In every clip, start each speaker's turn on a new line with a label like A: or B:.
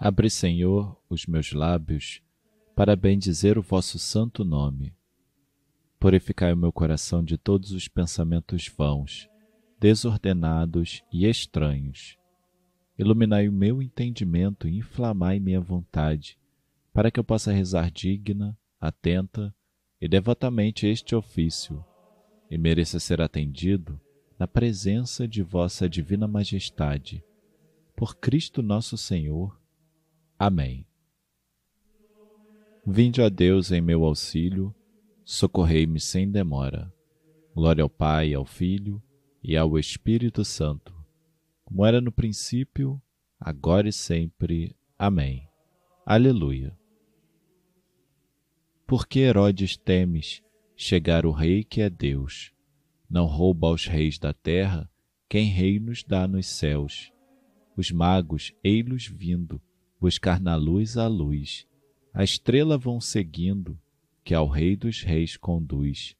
A: Abre, Senhor, os meus lábios para bendizer o vosso santo nome. Purificai o meu coração de todos os pensamentos vãos, desordenados e estranhos. Iluminai o meu entendimento e inflamai minha vontade, para que eu possa rezar digna, atenta e devotamente este ofício, e mereça ser atendido na presença de vossa divina majestade. Por Cristo nosso Senhor. Amém. Vinde a Deus em meu auxílio, socorrei-me sem demora. Glória ao Pai, ao Filho e ao Espírito Santo, como era no princípio, agora e sempre. Amém. Aleluia. Por que Herodes temes chegar o rei que é Deus? Não rouba aos reis da terra quem reinos dá nos céus. Os magos, ei-los vindo, buscar na luz a luz. A estrela vão seguindo, que ao Rei dos Reis conduz.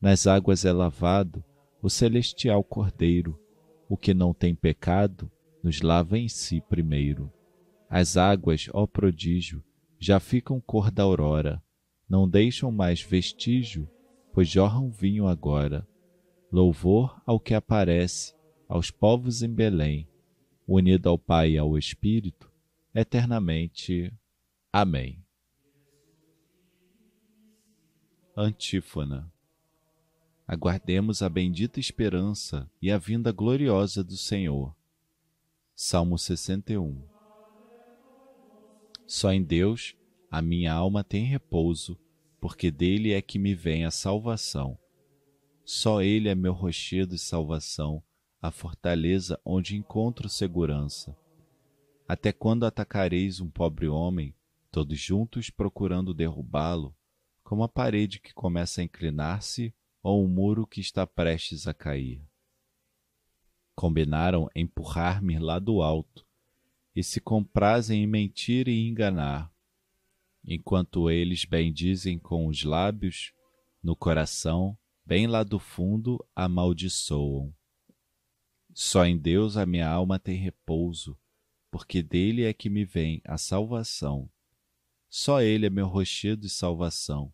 A: Nas águas é lavado o celestial Cordeiro, o que não tem pecado, nos lava em si primeiro. As águas, ó prodígio, já ficam cor da aurora, não deixam mais vestígio, pois jorram vinho agora. Louvor ao que aparece aos povos em Belém, unido ao Pai e ao Espírito, eternamente. Amém. Antífona. Aguardemos a bendita esperança e a vinda gloriosa do Senhor. Salmo 61. Só em Deus a minha alma tem repouso, porque dele é que me vem a salvação. Só ele é meu rochedo e salvação, a fortaleza onde encontro segurança. Até quando atacareis um pobre homem, todos juntos procurando derrubá-lo, como a parede que começa a inclinar-se ou um muro que está prestes a cair? Combinaram empurrar-me lá do alto, e se comprazem em mentir e enganar, enquanto eles bendizem com os lábios, no coração, bem lá do fundo, amaldiçoam. Só em Deus a minha alma tem repouso, porque dele é que me vem a salvação. Só ele é meu rochedo e salvação,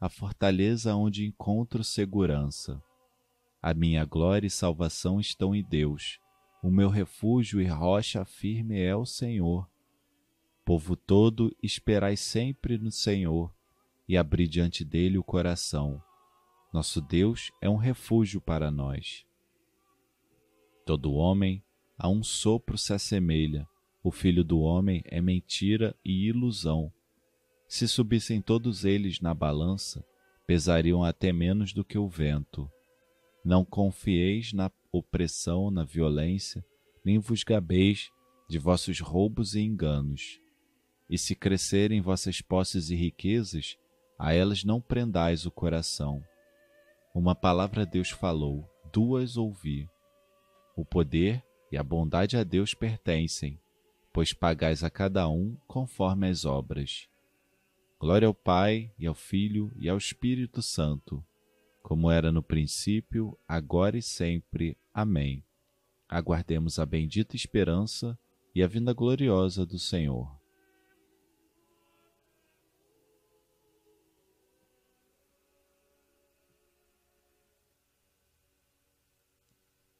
A: a fortaleza onde encontro segurança. A minha glória e salvação estão em Deus. O meu refúgio e rocha firme é o Senhor. Povo todo, esperai sempre no Senhor e abri diante dele o coração. Nosso Deus é um refúgio para nós. Todo homem a um sopro se assemelha, o filho do homem é mentira e ilusão. Se subissem todos eles na balança, pesariam até menos do que o vento. Não confieis na opressão, na violência, nem vos gabeis de vossos roubos e enganos. E se crescerem vossas posses e riquezas, a elas não prendais o coração. Uma palavra Deus falou, duas ouvi. O poder e a bondade a Deus pertencem pois pagais a cada um conforme as obras. Glória ao Pai, e ao Filho, e ao Espírito Santo, como era no princípio, agora e sempre. Amém. Aguardemos a bendita esperança e a vinda gloriosa do Senhor.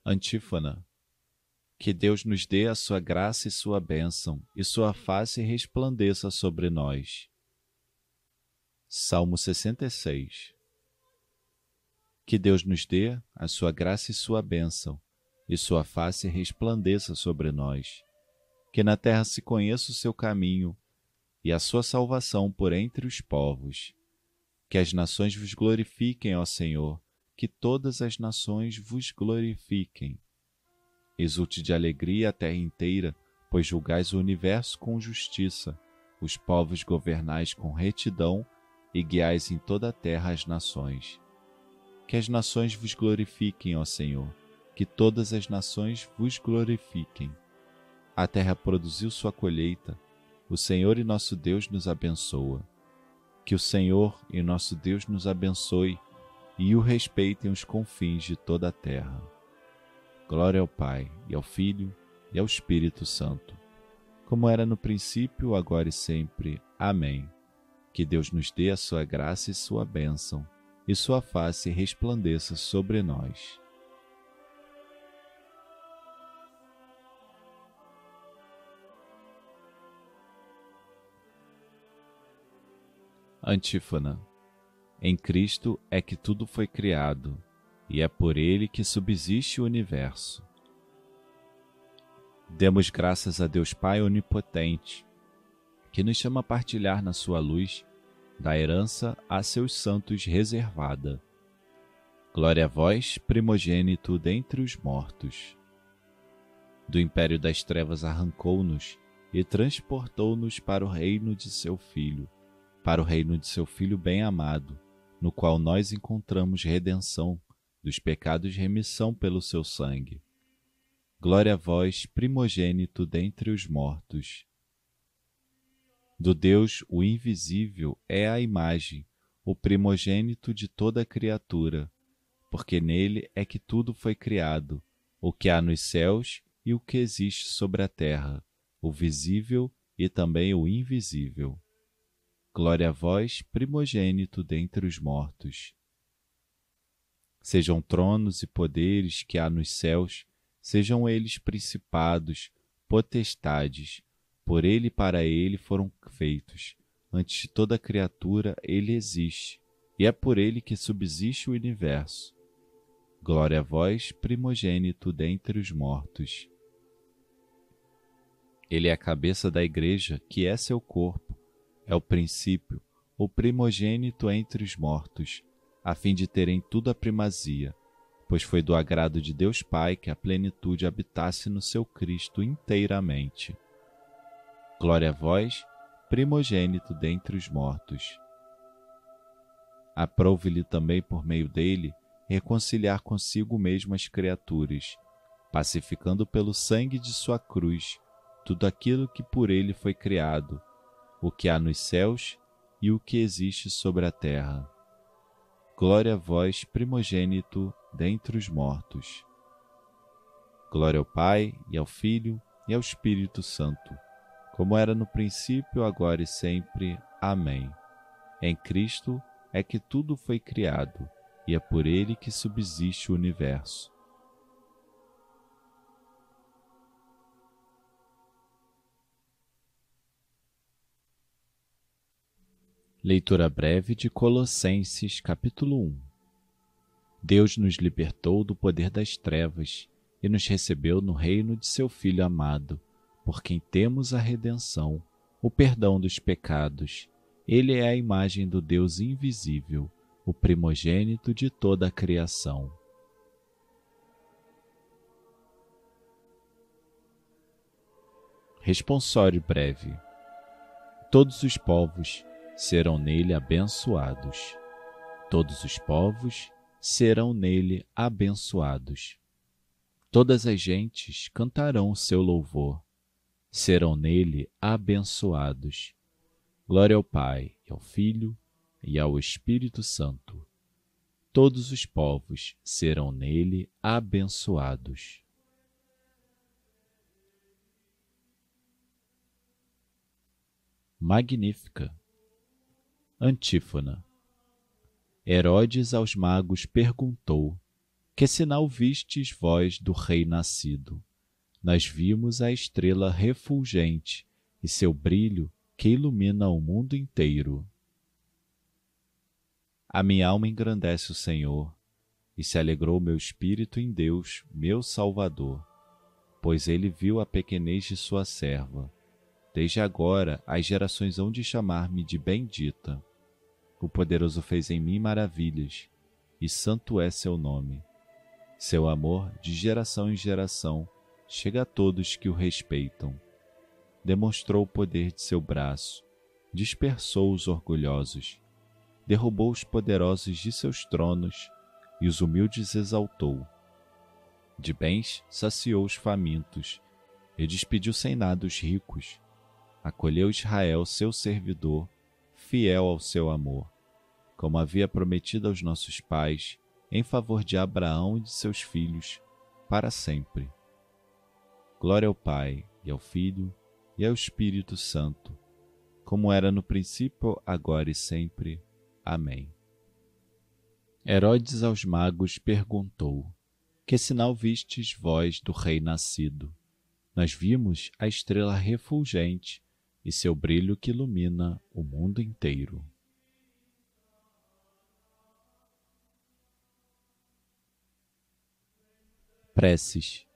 A: Antífona que Deus nos dê a sua graça e sua bênção, e sua face resplandeça sobre nós. Salmo 66 Que Deus nos dê a sua graça e sua bênção, e sua face resplandeça sobre nós. Que na terra se conheça o seu caminho, e a sua salvação por entre os povos. Que as nações vos glorifiquem, ó Senhor, que todas as nações vos glorifiquem. Exulte de alegria a terra inteira, pois julgais o universo com justiça, os povos governais com retidão e guiais em toda a terra as nações. Que as nações vos glorifiquem, ó Senhor, que todas as nações vos glorifiquem. A terra produziu sua colheita, o Senhor e nosso Deus nos abençoa. Que o Senhor e nosso Deus nos abençoe e o respeitem os confins de toda a terra. Glória ao Pai, e ao Filho, e ao Espírito Santo, como era no princípio, agora e sempre. Amém. Que Deus nos dê a sua graça e sua bênção, e sua face resplandeça sobre nós. Antífona. Em Cristo é que tudo foi criado, e é por ele que subsiste o universo. Demos graças a Deus Pai Onipotente, que nos chama a partilhar na sua luz, da herança a seus santos reservada. Glória a vós, primogênito dentre os mortos. Do império das trevas arrancou-nos e transportou-nos para o reino de seu Filho para o reino de seu Filho bem-amado, no qual nós encontramos redenção dos pecados remissão pelo seu sangue. Glória a vós, primogênito dentre os mortos. Do Deus, o invisível, é a imagem, o primogênito de toda criatura, porque nele é que tudo foi criado, o que há nos céus e o que existe sobre a terra, o visível e também o invisível. Glória a vós, primogênito dentre os mortos. Sejam tronos e poderes que há nos céus, sejam eles principados, potestades, por ele e para ele foram feitos. Antes de toda criatura, ele existe, e é por ele que subsiste o universo. Glória a vós, primogênito dentre os mortos. Ele é a cabeça da igreja, que é seu corpo é o princípio, o primogênito entre os mortos, a fim de terem tudo a primazia, pois foi do agrado de Deus Pai que a plenitude habitasse no seu Cristo inteiramente. Glória a vós, primogênito dentre os mortos. Aprouve-lhe também por meio dele reconciliar consigo mesmo as criaturas, pacificando pelo sangue de sua cruz tudo aquilo que por ele foi criado o que há nos céus e o que existe sobre a terra. Glória a vós, primogênito dentre os mortos. Glória ao Pai, e ao Filho, e ao Espírito Santo, como era no princípio, agora e sempre. Amém. Em Cristo é que tudo foi criado, e é por ele que subsiste o universo. Leitura breve de Colossenses, capítulo 1. Deus nos libertou do poder das trevas e nos recebeu no reino de seu Filho amado, por quem temos a redenção, o perdão dos pecados. Ele é a imagem do Deus invisível, o primogênito de toda a criação. Responsório breve. Todos os povos serão nele abençoados. Todos os povos serão nele abençoados. Todas as gentes cantarão o seu louvor, serão nele abençoados. Glória ao Pai, ao Filho e ao Espírito Santo. Todos os povos serão nele abençoados. Magnífica Antífona. Herodes aos magos perguntou: Que sinal vistes vós do rei nascido? Nós vimos a estrela refulgente e seu brilho que ilumina o mundo inteiro. A minha alma engrandece o Senhor, e se alegrou meu espírito em Deus, meu Salvador, pois ele viu a pequenez de sua serva. Desde agora as gerações hão de chamar-me de bendita. O poderoso fez em mim maravilhas, e santo é seu nome. Seu amor, de geração em geração, chega a todos que o respeitam. Demonstrou o poder de seu braço, dispersou os orgulhosos, derrubou os poderosos de seus tronos e os humildes exaltou. De bens saciou os famintos e despediu sem nada os ricos. Acolheu Israel, seu servidor, fiel ao seu amor como havia prometido aos nossos pais, em favor de Abraão e de seus filhos, para sempre. Glória ao Pai, e ao Filho, e ao Espírito Santo, como era no princípio, agora e sempre. Amém. Herodes aos magos perguntou: Que sinal vistes vós do Rei nascido? Nós vimos a estrela refulgente e seu brilho que ilumina o mundo inteiro. Preces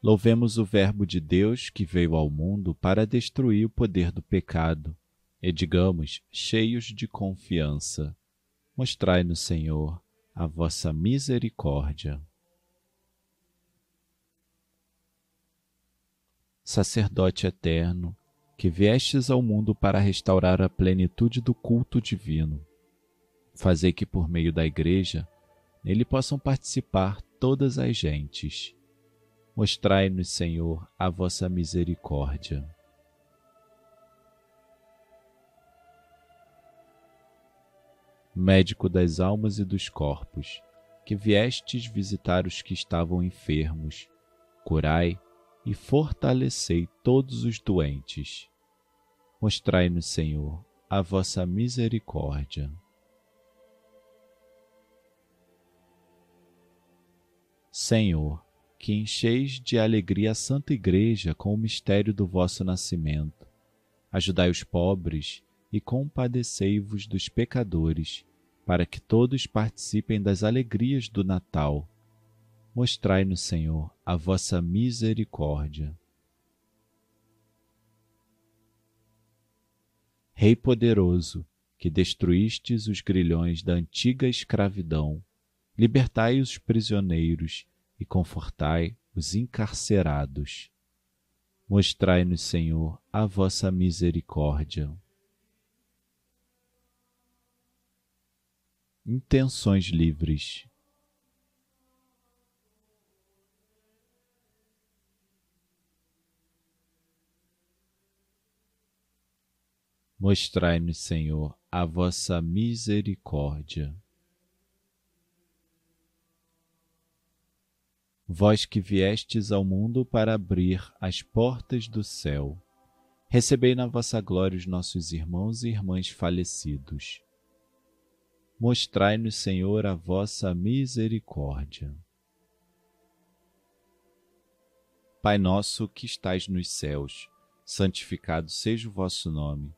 A: Louvemos o Verbo de Deus que veio ao mundo para destruir o poder do pecado, e digamos, cheios de confiança: Mostrai-nos, Senhor, a vossa misericórdia. Sacerdote eterno, que viestes ao mundo para restaurar a plenitude do culto divino, fazei que por meio da Igreja nele possam participar todas as gentes Mostrai-nos, Senhor, a vossa misericórdia. Médico das almas e dos corpos, que viestes visitar os que estavam enfermos, curai e fortalecei todos os doentes. Mostrai-nos, Senhor, a vossa misericórdia. Senhor, que encheis de alegria a Santa Igreja com o mistério do vosso nascimento. Ajudai os pobres e compadecei-vos dos pecadores, para que todos participem das alegrias do Natal. Mostrai-nos, Senhor, a vossa misericórdia. Rei poderoso, que destruístes os grilhões da antiga escravidão, libertai os prisioneiros e confortai os encarcerados. Mostrai-nos, Senhor, a vossa misericórdia. Intenções livres. Mostrai-nos, Senhor, a vossa misericórdia. vós que viestes ao mundo para abrir as portas do céu, recebei na vossa glória os nossos irmãos e irmãs falecidos. Mostrai-nos, Senhor, a vossa misericórdia. Pai nosso que estais nos céus, santificado seja o vosso nome.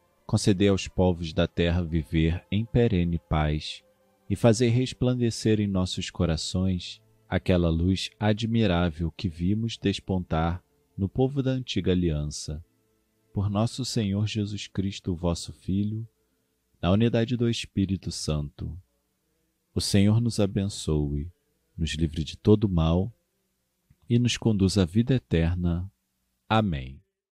A: concedei aos povos da terra viver em perene paz e fazer resplandecer em nossos corações aquela luz admirável que vimos despontar no povo da antiga aliança. Por nosso Senhor Jesus Cristo, vosso Filho, na unidade do Espírito Santo. O Senhor nos abençoe, nos livre de todo mal e nos conduz à vida eterna. Amém.